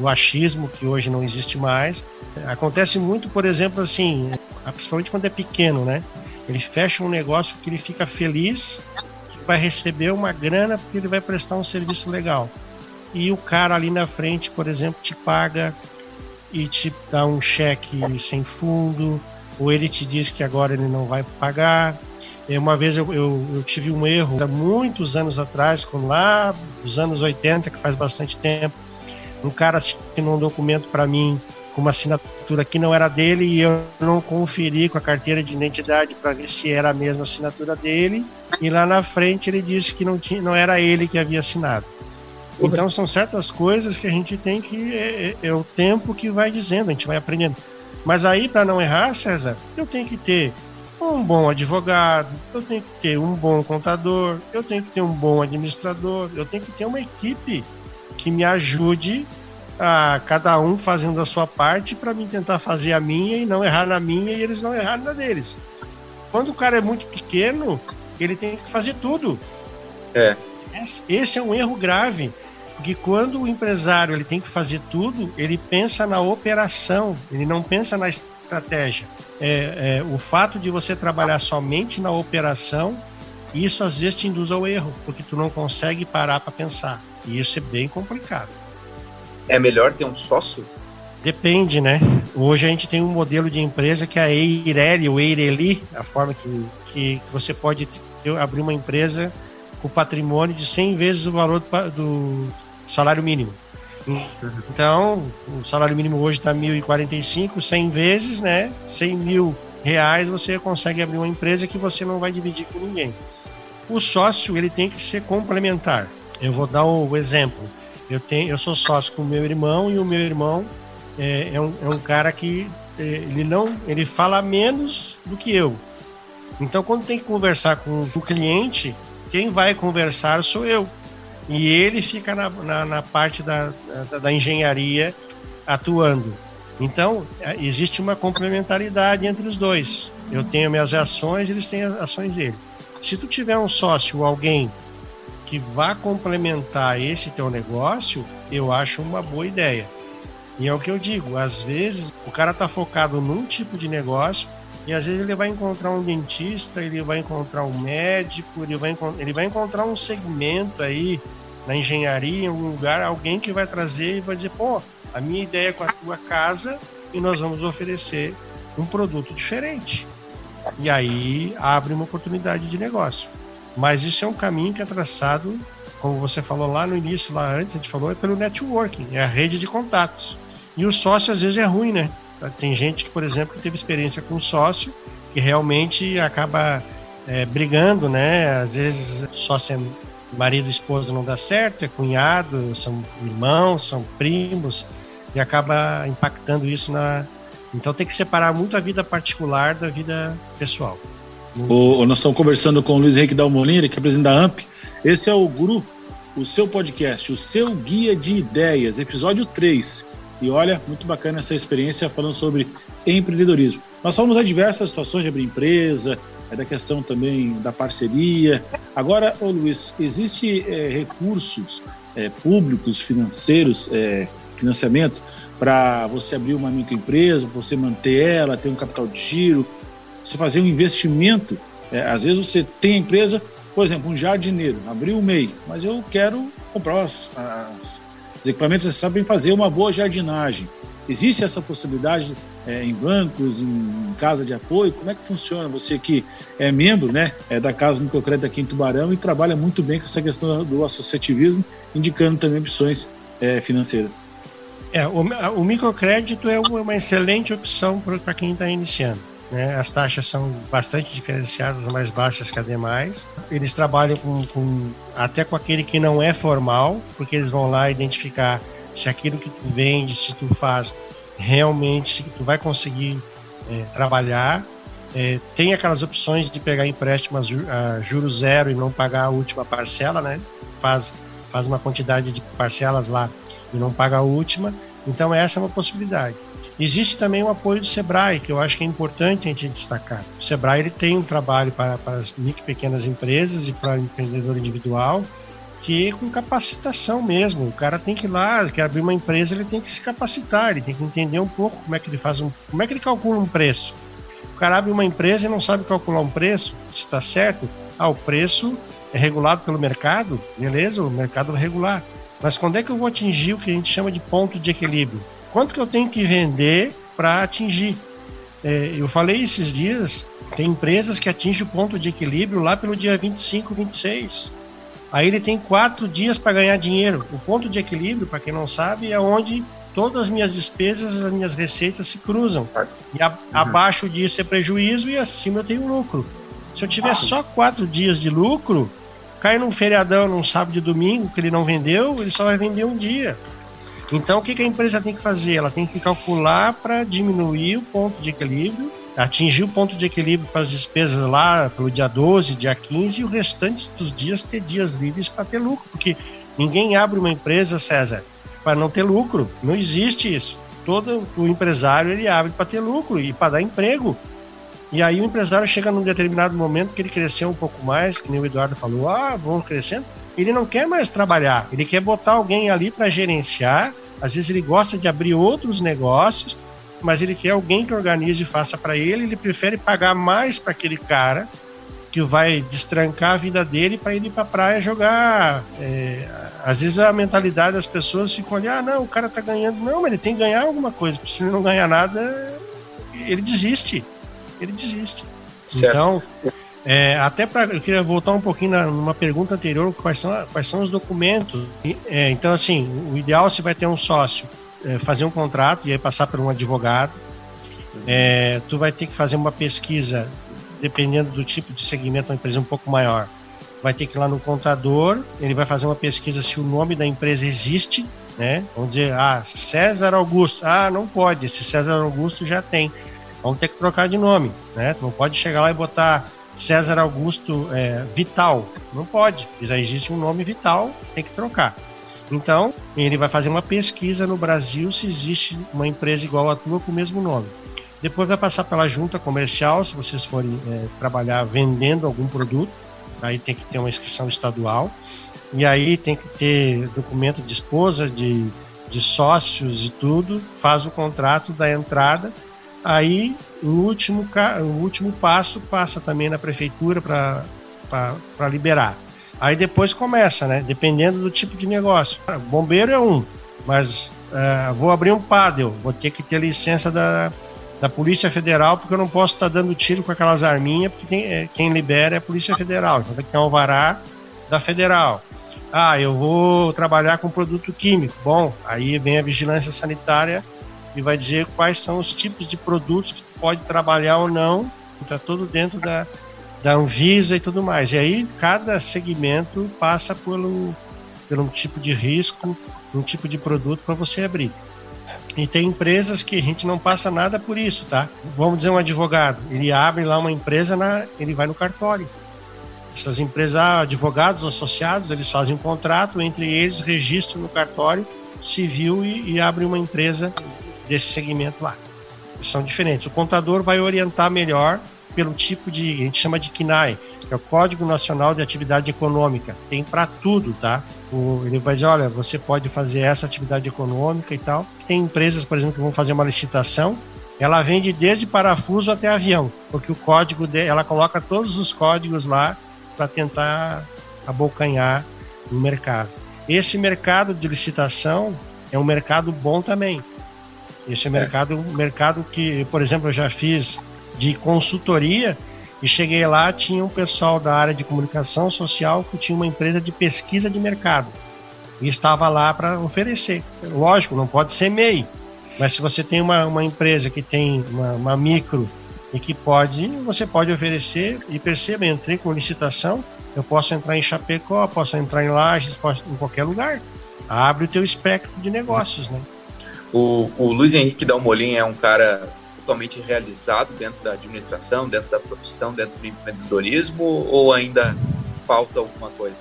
no, achismo, que hoje não existe mais. Acontece muito, por exemplo, assim, principalmente quando é pequeno, né? Ele fecha um negócio que ele fica feliz que vai receber uma grana porque ele vai prestar um serviço legal e o cara ali na frente, por exemplo, te paga e te dá um cheque sem fundo, ou ele te diz que agora ele não vai pagar. É, uma vez eu, eu, eu, tive um erro há muitos anos atrás, quando lá nos anos 80, que faz bastante tempo, um cara assinou um documento para mim com uma assinatura que não era dele e eu não conferi com a carteira de identidade para ver se era a mesma assinatura dele. E lá na frente ele disse que não, tinha, não era ele que havia assinado. Então são certas coisas que a gente tem que. É, é, é o tempo que vai dizendo, a gente vai aprendendo. Mas aí, para não errar, César, eu tenho que ter um bom advogado, eu tenho que ter um bom contador, eu tenho que ter um bom administrador, eu tenho que ter uma equipe que me ajude a cada um fazendo a sua parte para mim tentar fazer a minha e não errar na minha e eles não errarem na deles. Quando o cara é muito pequeno, ele tem que fazer tudo. É. Esse é um erro grave. Porque quando o empresário ele tem que fazer tudo, ele pensa na operação, ele não pensa na estratégia. É, é, o fato de você trabalhar somente na operação, isso às vezes te induz ao erro, porque tu não consegue parar para pensar. E isso é bem complicado. É melhor ter um sócio? Depende, né? Hoje a gente tem um modelo de empresa que é a Eireli, ou Eireli, a forma que, que você pode abrir uma empresa com patrimônio de 100 vezes o valor do, do salário mínimo. Então, o salário mínimo hoje está 1.045, 100 vezes, né? 100 mil reais você consegue abrir uma empresa que você não vai dividir com ninguém. O sócio ele tem que ser complementar. Eu vou dar o exemplo. Eu tenho, eu sou sócio com o meu irmão e o meu irmão é, é, um, é um cara que é, ele não, ele fala menos do que eu. Então, quando tem que conversar com o cliente, quem vai conversar sou eu. E ele fica na, na, na parte da, da, da engenharia atuando. Então, é, existe uma complementaridade entre os dois. Eu tenho minhas ações, eles têm as ações dele. Se tu tiver um sócio, alguém que vá complementar esse teu negócio, eu acho uma boa ideia. E é o que eu digo, às vezes o cara está focado num tipo de negócio e às vezes ele vai encontrar um dentista, ele vai encontrar um médico, ele vai, ele vai encontrar um segmento aí na engenharia, em algum lugar, alguém que vai trazer e vai dizer, pô, a minha ideia é com a tua casa e nós vamos oferecer um produto diferente. E aí abre uma oportunidade de negócio. Mas isso é um caminho que é traçado, como você falou lá no início, lá antes, a gente falou, é pelo networking, é a rede de contatos. E o sócio às vezes é ruim, né? Tem gente que, por exemplo, teve experiência com sócio que realmente acaba é, brigando, né? Às vezes sócio é marido e esposa não dá certo, é cunhado, são irmãos, são primos, e acaba impactando isso na. Então tem que separar muito a vida particular da vida pessoal. O, nós estamos conversando com o Luiz Henrique Dalmolin, que é presidente da AMP. Esse é o Guru, o seu podcast, o seu guia de ideias, episódio 3. E olha, muito bacana essa experiência falando sobre empreendedorismo. Nós falamos de diversas situações de abrir empresa, é da questão também da parceria. Agora, ô Luiz, existe é, recursos é, públicos, financeiros, é, financiamento para você abrir uma microempresa, você manter ela, ter um capital de giro, você fazer um investimento. É, às vezes você tem a empresa, por exemplo, um jardineiro, abriu o MEI, mas eu quero comprar as, as, os equipamentos sabem fazer uma boa jardinagem. Existe essa possibilidade é, em bancos, em, em, casa de apoio? Como é que funciona? Você que é membro né, é da Casa Microcrédito aqui em Tubarão e trabalha muito bem com essa questão do associativismo, indicando também opções é, financeiras. É, o, o microcrédito é uma excelente opção para quem está iniciando. Né? As taxas são bastante diferenciadas, mais baixas que as demais. Eles trabalham com, com, até com aquele que não é formal, porque eles vão lá identificar se aquilo que tu vende, se tu faz, realmente se tu vai conseguir é, trabalhar. É, tem aquelas opções de pegar empréstimo a juros zero e não pagar a última parcela, né? Faz, faz uma quantidade de parcelas lá e não paga a última. Então essa é uma possibilidade. Existe também o apoio do Sebrae, que eu acho que é importante a gente destacar. O Sebrae ele tem um trabalho para, para as micro e pequenas empresas e para o empreendedor individual, que é com capacitação mesmo. O cara tem que ir lá, quer abrir uma empresa, ele tem que se capacitar, ele tem que entender um pouco como é que ele faz um, como é que ele calcula um preço. O cara abre uma empresa e não sabe calcular um preço, se está certo. Ah, o preço é regulado pelo mercado, beleza, o mercado regular. Mas quando é que eu vou atingir o que a gente chama de ponto de equilíbrio? Quanto que eu tenho que vender para atingir. É, eu falei esses dias, tem empresas que atingem o ponto de equilíbrio lá pelo dia 25, 26. Aí ele tem quatro dias para ganhar dinheiro. O ponto de equilíbrio, para quem não sabe, é onde todas as minhas despesas, as minhas receitas se cruzam. E a, uhum. abaixo disso é prejuízo e acima eu tenho lucro. Se eu tiver só quatro dias de lucro, cai num feriadão, num sábado e domingo que ele não vendeu, ele só vai vender um dia. Então, o que, a empresa tem que fazer? Ela tem que calcular para diminuir o ponto de equilíbrio, atingir o ponto de equilíbrio para as despesas lá pelo dia 12, dia 15 e o restante dos dias ter dias livres para ter lucro, porque ninguém abre uma empresa, César, para não ter lucro. Não existe isso. Todo o empresário ele abre para ter lucro e para dar emprego. E aí o empresário chega num determinado momento que ele cresceu um pouco mais, que nem o Eduardo falou, ah, vamos crescendo ele não quer mais trabalhar, ele quer botar alguém ali para gerenciar. Às vezes ele gosta de abrir outros negócios, mas ele quer alguém que organize e faça para ele. Ele prefere pagar mais para aquele cara que vai destrancar a vida dele para ele ir para a praia jogar. É, às vezes a mentalidade das pessoas fica ali: ah, não, o cara tá ganhando. Não, mas ele tem que ganhar alguma coisa, porque se ele não ganhar nada, ele desiste. Ele desiste. Certo. Então, é, até para eu queria voltar um pouquinho na, numa pergunta anterior, quais são, quais são os documentos? É, então, assim, o ideal se vai ter um sócio, é, fazer um contrato e aí passar por um advogado. É, tu vai ter que fazer uma pesquisa, dependendo do tipo de segmento, uma empresa um pouco maior. vai ter que ir lá no contador, ele vai fazer uma pesquisa se o nome da empresa existe, né? Vamos dizer, ah, César Augusto. Ah, não pode, esse César Augusto já tem. Vamos ter que trocar de nome, né? Não pode chegar lá e botar César Augusto é, Vital. Não pode, já existe um nome Vital, tem que trocar. Então, ele vai fazer uma pesquisa no Brasil se existe uma empresa igual a tua com o mesmo nome. Depois vai passar pela junta comercial, se vocês forem é, trabalhar vendendo algum produto, aí tem que ter uma inscrição estadual. E aí tem que ter documento de esposa, de, de sócios e tudo, faz o contrato da entrada. Aí o último, o último passo passa também na prefeitura para liberar. Aí depois começa, né? Dependendo do tipo de negócio. Bombeiro é um, mas uh, vou abrir um paddle, vou ter que ter licença da, da Polícia Federal, porque eu não posso estar dando tiro com aquelas arminhas, porque quem, é, quem libera é a Polícia Federal. Então tem que ter um alvará da Federal. Ah, eu vou trabalhar com produto químico. Bom, aí vem a vigilância sanitária e vai dizer quais são os tipos de produtos que pode trabalhar ou não. Está tudo dentro da, da Anvisa e tudo mais. E aí cada segmento passa um, por um tipo de risco, um tipo de produto para você abrir. E tem empresas que a gente não passa nada por isso, tá? Vamos dizer um advogado, ele abre lá uma empresa, na, ele vai no cartório. Essas empresas, ah, advogados associados, eles fazem um contrato, entre eles registram no cartório civil e, e abrem uma empresa desse segmento lá. São diferentes. O contador vai orientar melhor pelo tipo de, a gente chama de CNAE, que é o Código Nacional de Atividade Econômica. Tem para tudo, tá? O, ele vai dizer, olha, você pode fazer essa atividade econômica e tal. Tem empresas, por exemplo, que vão fazer uma licitação, ela vende desde parafuso até avião, porque o código de, ela coloca todos os códigos lá para tentar abocanhar o mercado. Esse mercado de licitação é um mercado bom também. Esse é, é. mercado, mercado que, por exemplo, eu já fiz de consultoria e cheguei lá, tinha um pessoal da área de comunicação social que tinha uma empresa de pesquisa de mercado e estava lá para oferecer. Lógico, não pode ser MEI, mas se você tem uma, uma empresa que tem uma, uma micro e que pode, você pode oferecer e perceba, entrei com licitação, eu posso entrar em Chapecó, posso entrar em Lages, posso em qualquer lugar. Abre o teu espectro de negócios, né? O, o Luiz Henrique Dalmolin é um cara totalmente realizado dentro da administração, dentro da profissão, dentro do empreendedorismo ou ainda falta alguma coisa?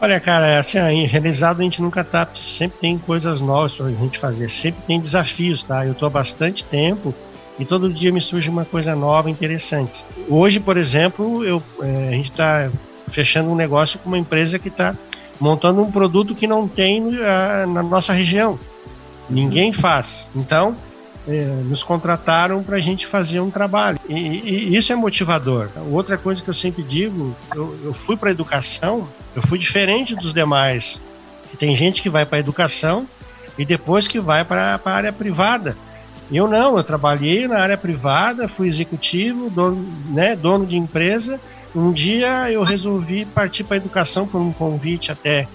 Olha, cara, assim, realizado a gente nunca tá, sempre tem coisas novas para a gente fazer, sempre tem desafios, tá? Eu estou há bastante tempo e todo dia me surge uma coisa nova, interessante. Hoje, por exemplo, eu, é, a gente está fechando um negócio com uma empresa que está montando um produto que não tem uh, na nossa região. Ninguém faz. Então, é, nos contrataram para a gente fazer um trabalho. E, e, isso é motivador. Outra coisa que eu sempre digo, eu, eu fui para a educação, eu fui diferente dos demais. Tem gente que vai para a educação e depois que vai para a área privada. Eu não, eu trabalhei na área privada, fui executivo, dono, né, dono de empresa. Um dia eu resolvi partir para a educação por um convite até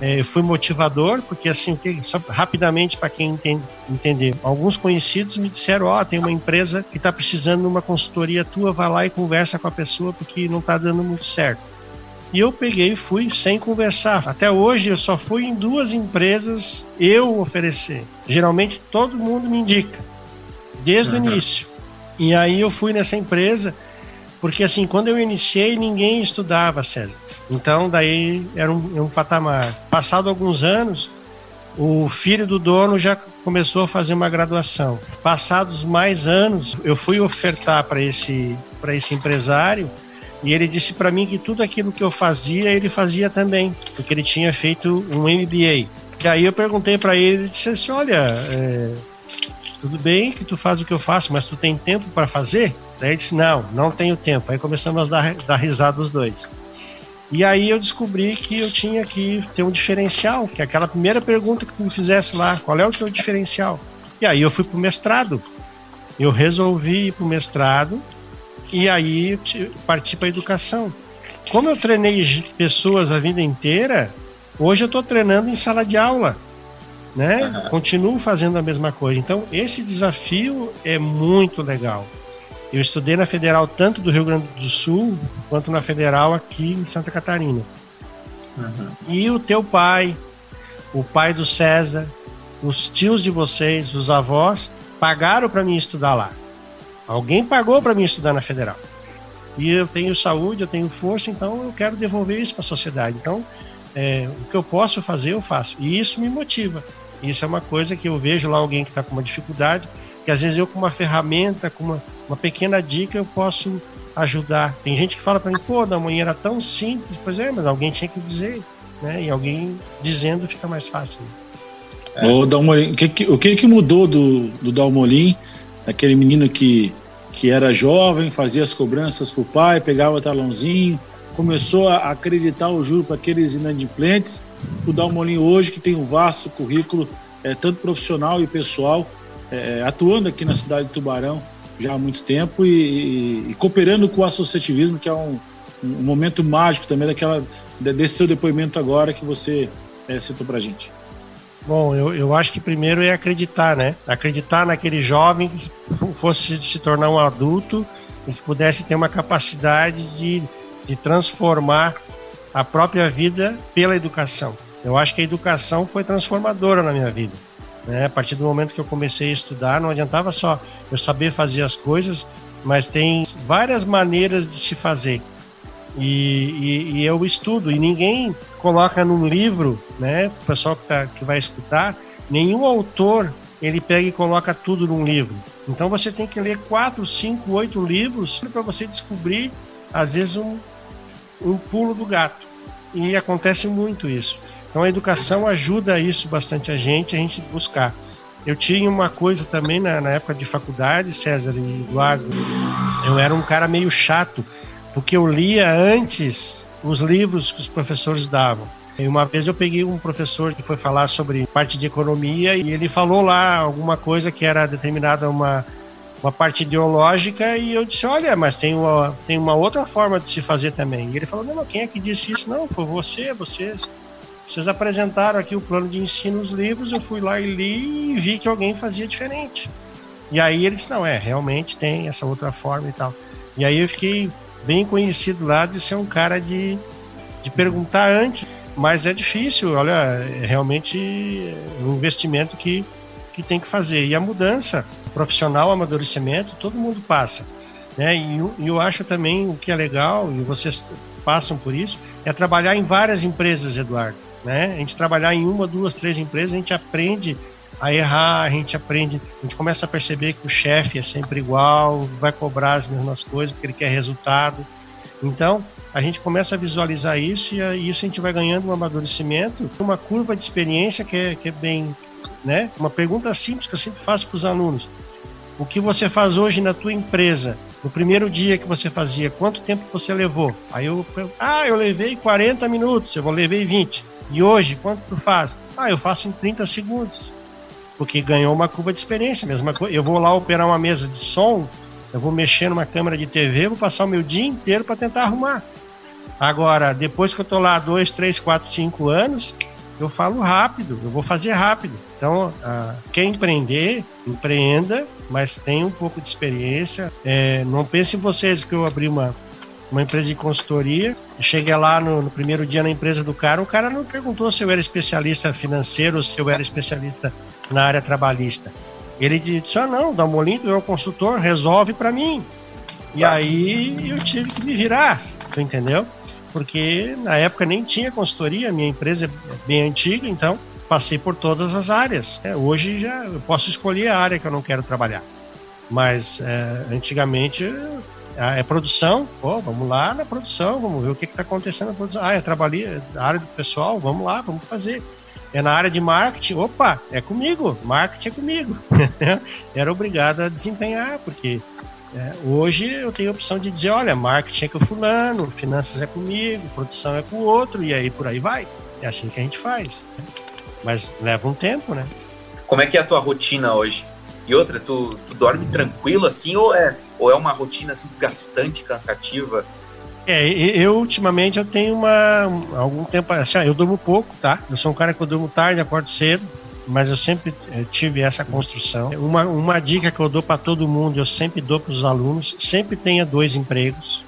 é, fui motivador, porque assim, só rapidamente para quem entende, entender, alguns conhecidos me disseram, ó, oh, tem uma empresa que está precisando de uma consultoria tua, vai lá e conversa com a pessoa porque não está dando muito certo. E eu peguei e fui sem conversar. Até hoje eu só fui em duas empresas eu oferecer. Geralmente todo mundo me indica, desde uhum. o início. E aí eu fui nessa empresa, porque assim, quando eu iniciei, ninguém estudava, César. Então, daí era um, um patamar. Passado alguns anos, o filho do dono já começou a fazer uma graduação. Passados mais anos, eu fui ofertar para esse, esse empresário e ele disse para mim que tudo aquilo que eu fazia, ele fazia também, porque ele tinha feito um MBA. E aí eu perguntei para ele, ele disse assim, olha, é, tudo bem que tu faz o que eu faço, mas tu tem tempo para fazer? Daí ele disse, não, não tenho tempo. Aí começamos a dar, dar risada os dois. E aí eu descobri que eu tinha que ter um diferencial, que aquela primeira pergunta que tu me fizesse lá, qual é o teu diferencial? E aí eu fui pro mestrado. Eu resolvi ir pro mestrado e aí parti para educação. Como eu treinei pessoas a vida inteira, hoje eu estou treinando em sala de aula, né? Continuo fazendo a mesma coisa. Então esse desafio é muito legal. Eu estudei na Federal tanto do Rio Grande do Sul quanto na Federal aqui em Santa Catarina. Uhum. E o teu pai, o pai do César, os tios de vocês, os avós, pagaram para mim estudar lá. Alguém pagou para mim estudar na Federal. E eu tenho saúde, eu tenho força, então eu quero devolver isso para a sociedade. Então, é, o que eu posso fazer, eu faço. E isso me motiva. Isso é uma coisa que eu vejo lá alguém que está com uma dificuldade, que às vezes eu com uma ferramenta, com uma, uma pequena dica, eu posso ajudar. Tem gente que fala para mim, pô, da manhã era tão simples. Pois é, mas alguém tinha que dizer, né? E alguém dizendo fica mais fácil. É. O, Dalmolin, o, que, o que, que mudou do, do Dalmolin, aquele menino que, que era jovem, fazia as cobranças pro pai, pegava o talãozinho, começou a acreditar o juro para aqueles inadimplentes. O Dalmolin hoje, que tem um vasto currículo, é, tanto profissional e pessoal, é, atuando aqui na cidade de Tubarão já há muito tempo e, e, cooperando com o associativismo, que é um, um, momento mágico também daquela, desse seu depoimento agora que você é, citou para gente. Bom, eu, eu acho que primeiro é acreditar, né? Acreditar naquele jovem que fosse se tornar um adulto e que pudesse ter uma capacidade de, de transformar a própria vida pela educação. Eu acho que a educação foi transformadora na minha vida. Né? A partir do momento que eu comecei a estudar, não adiantava só eu saber fazer as coisas, mas tem várias maneiras de se fazer. E, e, e, eu estudo, e ninguém coloca num livro, né, o pessoal que, tá, que vai escutar, nenhum autor ele pega e coloca tudo num livro. Então você tem que ler quatro, cinco, oito livros para você descobrir, às vezes, um, um pulo do gato. E acontece muito isso. Então a educação ajuda isso bastante a gente, a gente buscar. Eu tinha uma coisa também na, na época de faculdade, César e Eduardo, eu era um cara meio chato porque eu lia antes os livros que os professores davam. E uma vez eu peguei um professor que foi falar sobre parte de economia e ele falou lá alguma coisa que era determinada uma uma parte ideológica e eu disse, olha, mas tem uma, tem uma outra forma de se fazer também. E ele falou, não, quem é que disse isso? Não, foi você, vocês. Vocês apresentaram aqui o plano de ensino nos livros, eu fui lá e li e vi que alguém fazia diferente. E aí ele disse, não, é, realmente tem essa outra forma e tal. E aí eu fiquei bem conhecido lá de ser um cara de, de perguntar antes, mas é difícil, olha, é realmente um investimento que, que tem que fazer. E a mudança profissional, amadurecimento, todo mundo passa. Né? E, e eu acho também o que é legal, e vocês passam por isso, é trabalhar em várias empresas, Eduardo. Né? A gente trabalhar em uma, duas, três empresas, a gente aprende a errar, a gente aprende, a gente começa a perceber que o chefe é sempre igual, vai cobrar as mesmas coisas porque ele quer resultado. Então, a gente começa a visualizar isso e isso a gente vai ganhando um amadurecimento, uma curva de experiência que é, que é bem, né? Uma pergunta simples que eu sempre faço para os alunos. O que você faz hoje na tua empresa? No primeiro dia que você fazia, quanto tempo você levou? Aí eu, ah, eu levei 40 minutos, eu levei 20. E hoje, quanto tu faz? Ah, eu faço em 30 segundos porque ganhou uma curva de experiência. Mesma coisa, eu vou lá operar uma mesa de som, eu vou mexer numa câmera de TV, vou passar o meu dia inteiro para tentar arrumar. Agora, depois que eu estou lá dois, três, quatro, cinco anos, eu falo rápido, eu vou fazer rápido. Então, ah, quer empreender, empreenda, mas tenha um pouco de experiência. É, não pense em vocês que eu abri uma, uma empresa de consultoria. cheguei lá no, no, primeiro dia na empresa do cara, o cara não perguntou se eu era especialista financeiro, se eu era especialista na área trabalhista. Ele disse: Ah, não, dá um é o consultor, resolve para mim. E aí eu tive que me virar, entendeu? Porque na época nem tinha consultoria, minha empresa é bem antiga, então passei por todas as áreas. É, hoje já eu posso escolher a área que eu não quero trabalhar. Mas é, antigamente é produção, pô, vamos lá na produção, vamos ver o que está acontecendo na produção. Ah, é trabalhar, a área do pessoal, vamos lá, vamos fazer é na área de marketing, opa, é comigo, marketing é comigo. Era obrigado a desempenhar, porque é, hoje eu tenho a opção de dizer, olha, marketing é com o fulano, finanças é comigo, produção é com o outro, e aí por aí vai. É assim que a gente faz. Mas leva um tempo, né? Como é que é a tua rotina hoje? E outra, tu, tu dorme tranquilo assim, ou é, ou é uma rotina assim, desgastante, cansativa? É, eu ultimamente eu tenho uma algum tempo assim, eu durmo pouco, tá? Eu sou um cara que eu durmo tarde, acordo cedo, mas eu sempre eh, tive essa construção. Uma, uma dica que eu dou para todo mundo, eu sempre dou para os alunos, sempre tenha dois empregos.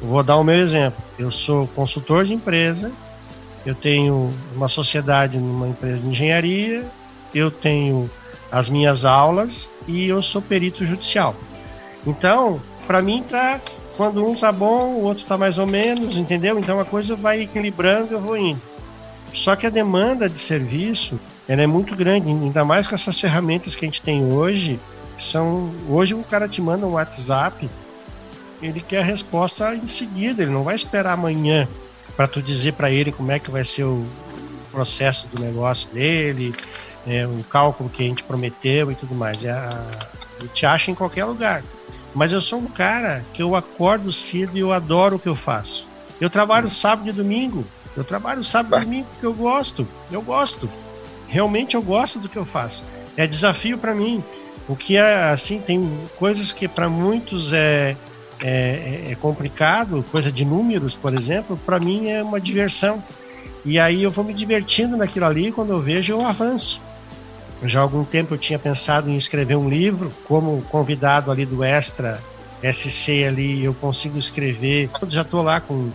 vou dar o meu exemplo. Eu sou consultor de empresa, eu tenho uma sociedade numa empresa de engenharia, eu tenho as minhas aulas e eu sou perito judicial. Então, para mim tá quando um tá bom, o outro tá mais ou menos, entendeu? Então a coisa vai equilibrando, eu vou indo. Só que a demanda de serviço ela é muito grande, ainda mais com essas ferramentas que a gente tem hoje. São hoje o cara te manda um WhatsApp, ele quer a resposta em seguida, ele não vai esperar amanhã para tu dizer para ele como é que vai ser o processo do negócio dele, é, o cálculo que a gente prometeu e tudo mais. É ele te acha em qualquer lugar. Mas eu sou um cara que eu acordo cedo e eu adoro o que eu faço. Eu trabalho sábado e domingo. Eu trabalho sábado e domingo porque eu gosto. Eu gosto. Realmente eu gosto do que eu faço. É desafio para mim. O que é assim, tem coisas que para muitos é, é, é, complicado, coisa de números, por exemplo, para mim é uma diversão. E aí eu vou me divertindo naquilo ali, quando eu vejo eu avanço. Já há algum tempo eu tinha pensado em escrever um livro, como convidado ali do Extra SC ali, eu consigo escrever. Eu já estou lá com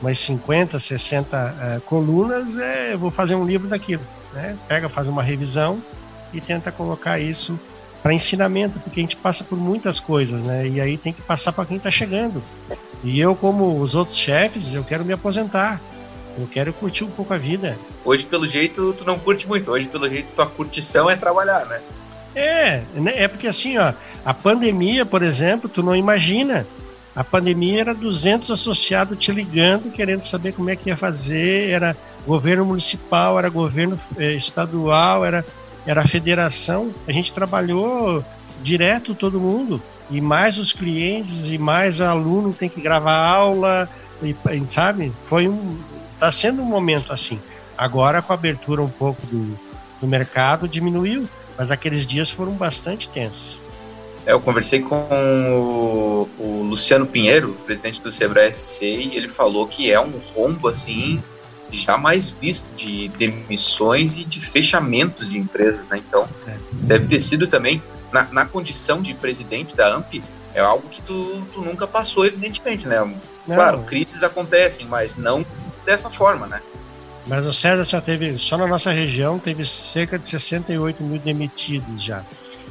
umas 50, 60 uh, colunas, é, eu vou fazer um livro daquilo. Né? Pega, faz uma revisão e tenta colocar isso para ensinamento, porque a gente passa por muitas coisas, né? E aí tem que passar para quem está chegando. E eu, como os outros chefes, eu quero me aposentar. Eu quero curtir um pouco a vida. Hoje, pelo jeito, tu não curte muito. Hoje, pelo jeito, tua curtição é trabalhar, né? É, né? é porque assim, ó, a pandemia, por exemplo, tu não imagina. A pandemia era 200 associados te ligando, querendo saber como é que ia fazer. Era governo municipal, era governo eh, estadual, era, era federação. A gente trabalhou direto todo mundo. E mais os clientes e mais aluno tem que gravar aula, e, sabe? Foi um, Está sendo um momento assim. Agora, com a abertura um pouco do, do mercado, diminuiu, mas aqueles dias foram bastante tensos. É, eu conversei com o, o, Luciano Pinheiro, presidente do Sebrae SC, e ele falou que é um rombo assim jamais visto de demissões e de fechamentos de empresas, né? Então, é. deve ter sido também na, na, condição de presidente da AMP, é algo que tu, tu nunca passou, evidentemente, né? Não. Claro, crises acontecem, mas não dessa forma, né? Mas o César já teve, só na nossa região, teve cerca de 68 mil demitidos já.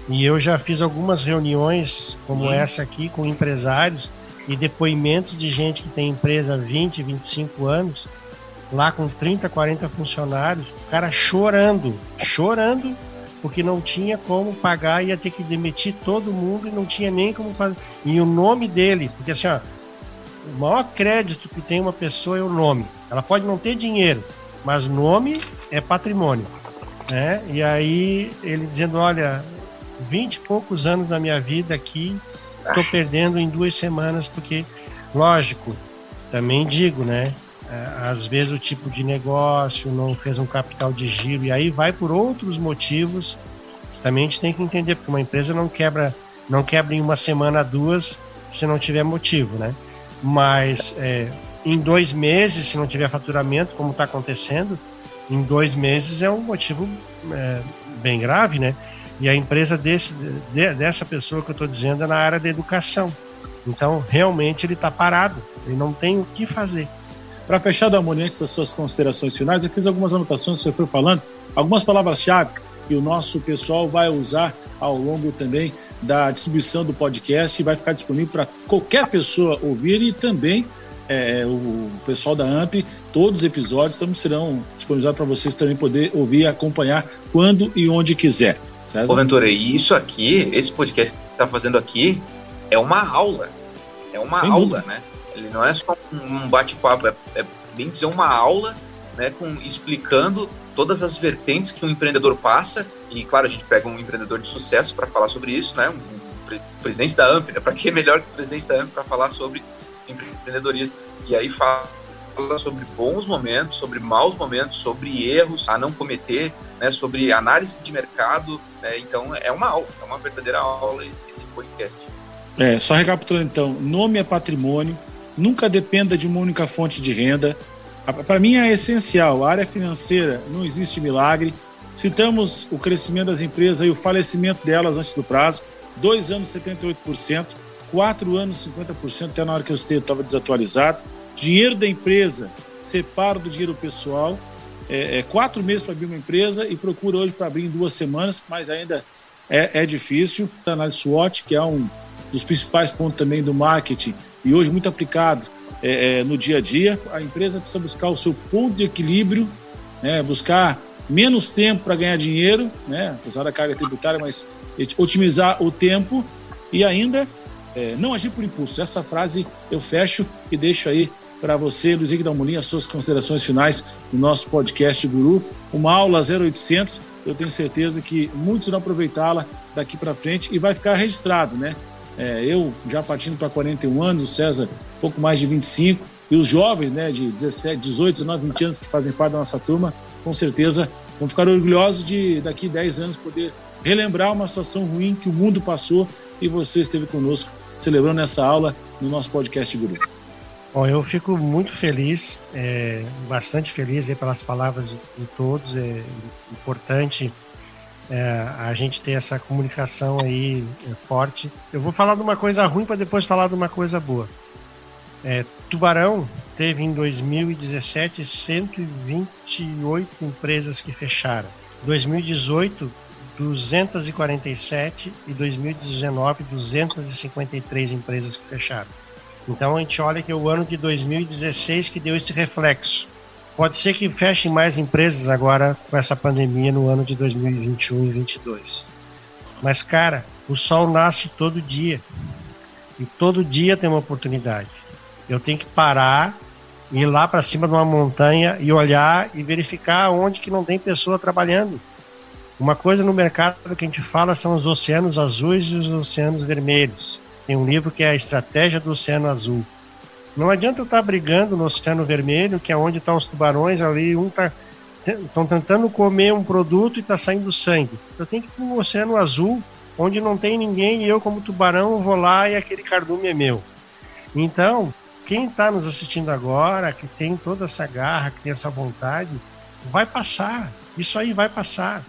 E eu já fiz algumas reuniões como Sim. essa aqui com empresários e depoimentos de gente que tem empresa há 20, 25 anos, lá com 30, 40 funcionários, o cara chorando, chorando, porque não tinha como pagar, ia ter que demitir todo mundo e não tinha nem como fazer. E o nome dele, porque assim, ó, o maior crédito que tem uma pessoa é o nome. Ela pode não ter dinheiro, mas nome é patrimônio. Né? E aí ele dizendo, olha, vinte e poucos anos da minha vida aqui, estou perdendo em duas semanas, porque, lógico, também digo, né? Às vezes o tipo de negócio não fez um capital de giro e aí vai por outros motivos. Também a gente tem que entender, porque uma empresa não quebra, não quebra em uma semana, duas, se não tiver motivo, né? mas é, em dois meses, se não tiver faturamento, como está acontecendo, em dois meses é um motivo é, bem grave, né? E a empresa desse, de, dessa pessoa que eu estou dizendo é na área da educação. Então, realmente, ele está parado, ele não tem o que fazer. Para fechar, Damoni, antes das suas considerações finais, eu fiz algumas anotações que você foi falando, algumas palavras-chave que o nosso pessoal vai usar ao longo também da distribuição do podcast e vai ficar disponível para qualquer pessoa ouvir e também é, o pessoal da AMP, todos os episódios também serão disponibilizados para vocês também poder ouvir e acompanhar quando e onde quiser. Certo? Ô Ventura, e isso aqui, esse podcast que está fazendo aqui, é uma aula. É uma Sem aula, dúvida. né? Ele não é só um bate-papo, é, é bem dizer uma aula, né, com, explicando todas as vertentes que um empreendedor passa, e claro, a gente pega um empreendedor de sucesso para falar sobre isso, né? Um, pre presidente da AMP, né? para que melhor que o presidente da AMP para falar sobre empreendedorismo? E aí fala sobre bons momentos, sobre maus momentos, sobre erros a não cometer, né? sobre análise de mercado. Né? Então é uma aula, é uma verdadeira aula esse podcast. É, só recapitulando então, nome é patrimônio, nunca dependa de uma única fonte de renda, para mim é essencial. A área financeira não existe milagre. Citamos o crescimento das empresas e o falecimento delas antes do prazo, dois anos 78%, quatro anos 50%, até na hora que eu estava desatualizado. Dinheiro da empresa separa do dinheiro pessoal, é, é quatro meses para abrir uma empresa e procura hoje para abrir em duas semanas, mas ainda é, é difícil. Análise SWOT, que é um dos principais pontos também do marketing e hoje muito aplicado é, é, no dia a dia, a empresa precisa buscar o seu ponto de equilíbrio, né, buscar menos tempo para ganhar dinheiro, né, apesar da carga tributária, mas otimizar o tempo. E ainda é, não agir por impulso. Essa frase eu fecho e deixo aí para você, Luiz Henrique Dalmolin, as suas considerações finais do nosso podcast Guru. Uma aula 0800, eu tenho certeza que muitos vão aproveitá-la daqui para frente e vai ficar registrado, né? É, eu já partindo para 41 anos, o César pouco mais de 25, e os jovens né, de 17, 18, 19, 20 anos que fazem parte da nossa turma, com certeza vão ficar orgulhosos de daqui 10 anos poder relembrar uma situação ruim que o mundo passou e você esteve conosco celebrando essa aula no nosso podcast grupo. Bom, eu fico muito feliz, é, bastante feliz pelas palavras de, de todos. É importante é, a gente ter essa comunicação aí é, forte. Eu vou falar de uma coisa ruim para depois falar de uma coisa boa. É, Tubarão teve em 2017 128 empresas que fecharam. 2018 247 e 2019 253 empresas que fecharam. Então a gente olha que é o ano de 2016 que deu esse reflexo. Pode ser que fechem mais empresas agora com essa pandemia no ano de 2021 e 2022. Mas, cara, o sol nasce todo dia. E todo dia tem uma oportunidade. Eu tenho que parar, ir lá para cima de uma montanha e olhar e verificar onde que não tem pessoa trabalhando. Uma coisa no mercado que a gente fala são os oceanos azuis e os oceanos vermelhos. Tem um livro que é a Estratégia do Oceano Azul. Não adianta eu estar brigando no Oceano Vermelho, que é onde estão os tubarões ali, um tá estão tentando comer um produto e está saindo sangue. Eu tenho que ir para um oceano azul, onde não tem ninguém e eu como tubarão vou lá e aquele cardume é meu. Então, quem está nos assistindo agora, que tem toda essa garra, que tem essa vontade, vai passar. Isso aí vai passar.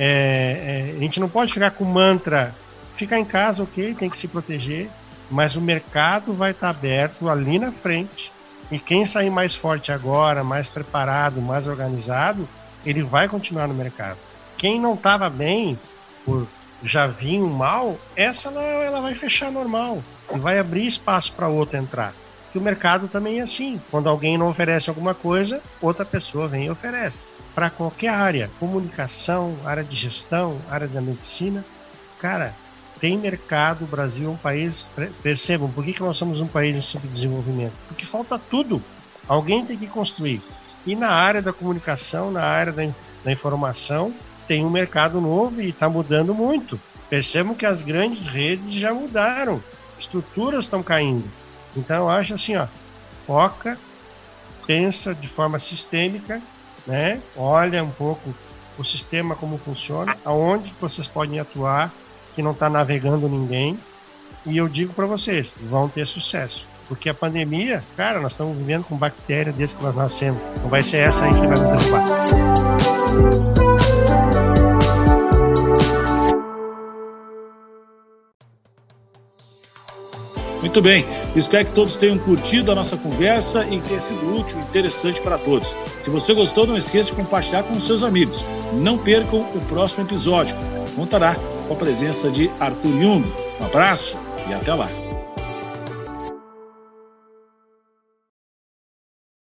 É, é, a gente não pode ficar com mantra, ficar em casa, ok, tem que se proteger, mas o mercado vai estar aberto ali na frente e quem sair mais forte agora, mais preparado, mais organizado, ele vai continuar no mercado. Quem não estava bem, por já vinha mal, essa ela, ela vai fechar normal e vai abrir espaço para outro entrar. Que o mercado também é assim. Quando alguém não oferece alguma coisa, outra pessoa vem e oferece. Para qualquer área, comunicação, área de gestão, área da medicina, cara, tem mercado, o Brasil é um país. Percebam, por que, que nós somos um país em subdesenvolvimento? Porque falta tudo. Alguém tem que construir. E na área da comunicação, na área da, da informação, tem um mercado novo e está mudando muito. Percebam que as grandes redes já mudaram, estruturas estão caindo. Então eu acho assim, ó, foca, pensa de forma sistêmica, né? Olha um pouco o sistema como funciona, aonde vocês podem atuar que não está navegando ninguém. E eu digo para vocês, vão ter sucesso. Porque a pandemia, cara, nós estamos vivendo com bactéria desde que nós nascemos. Não vai ser essa aí que vai nos derrubar. Muito bem, espero que todos tenham curtido a nossa conversa e tenha sido útil e interessante para todos. Se você gostou, não esqueça de compartilhar com seus amigos. Não percam o próximo episódio. Contará com a presença de Arthur Jung. Um abraço e até lá.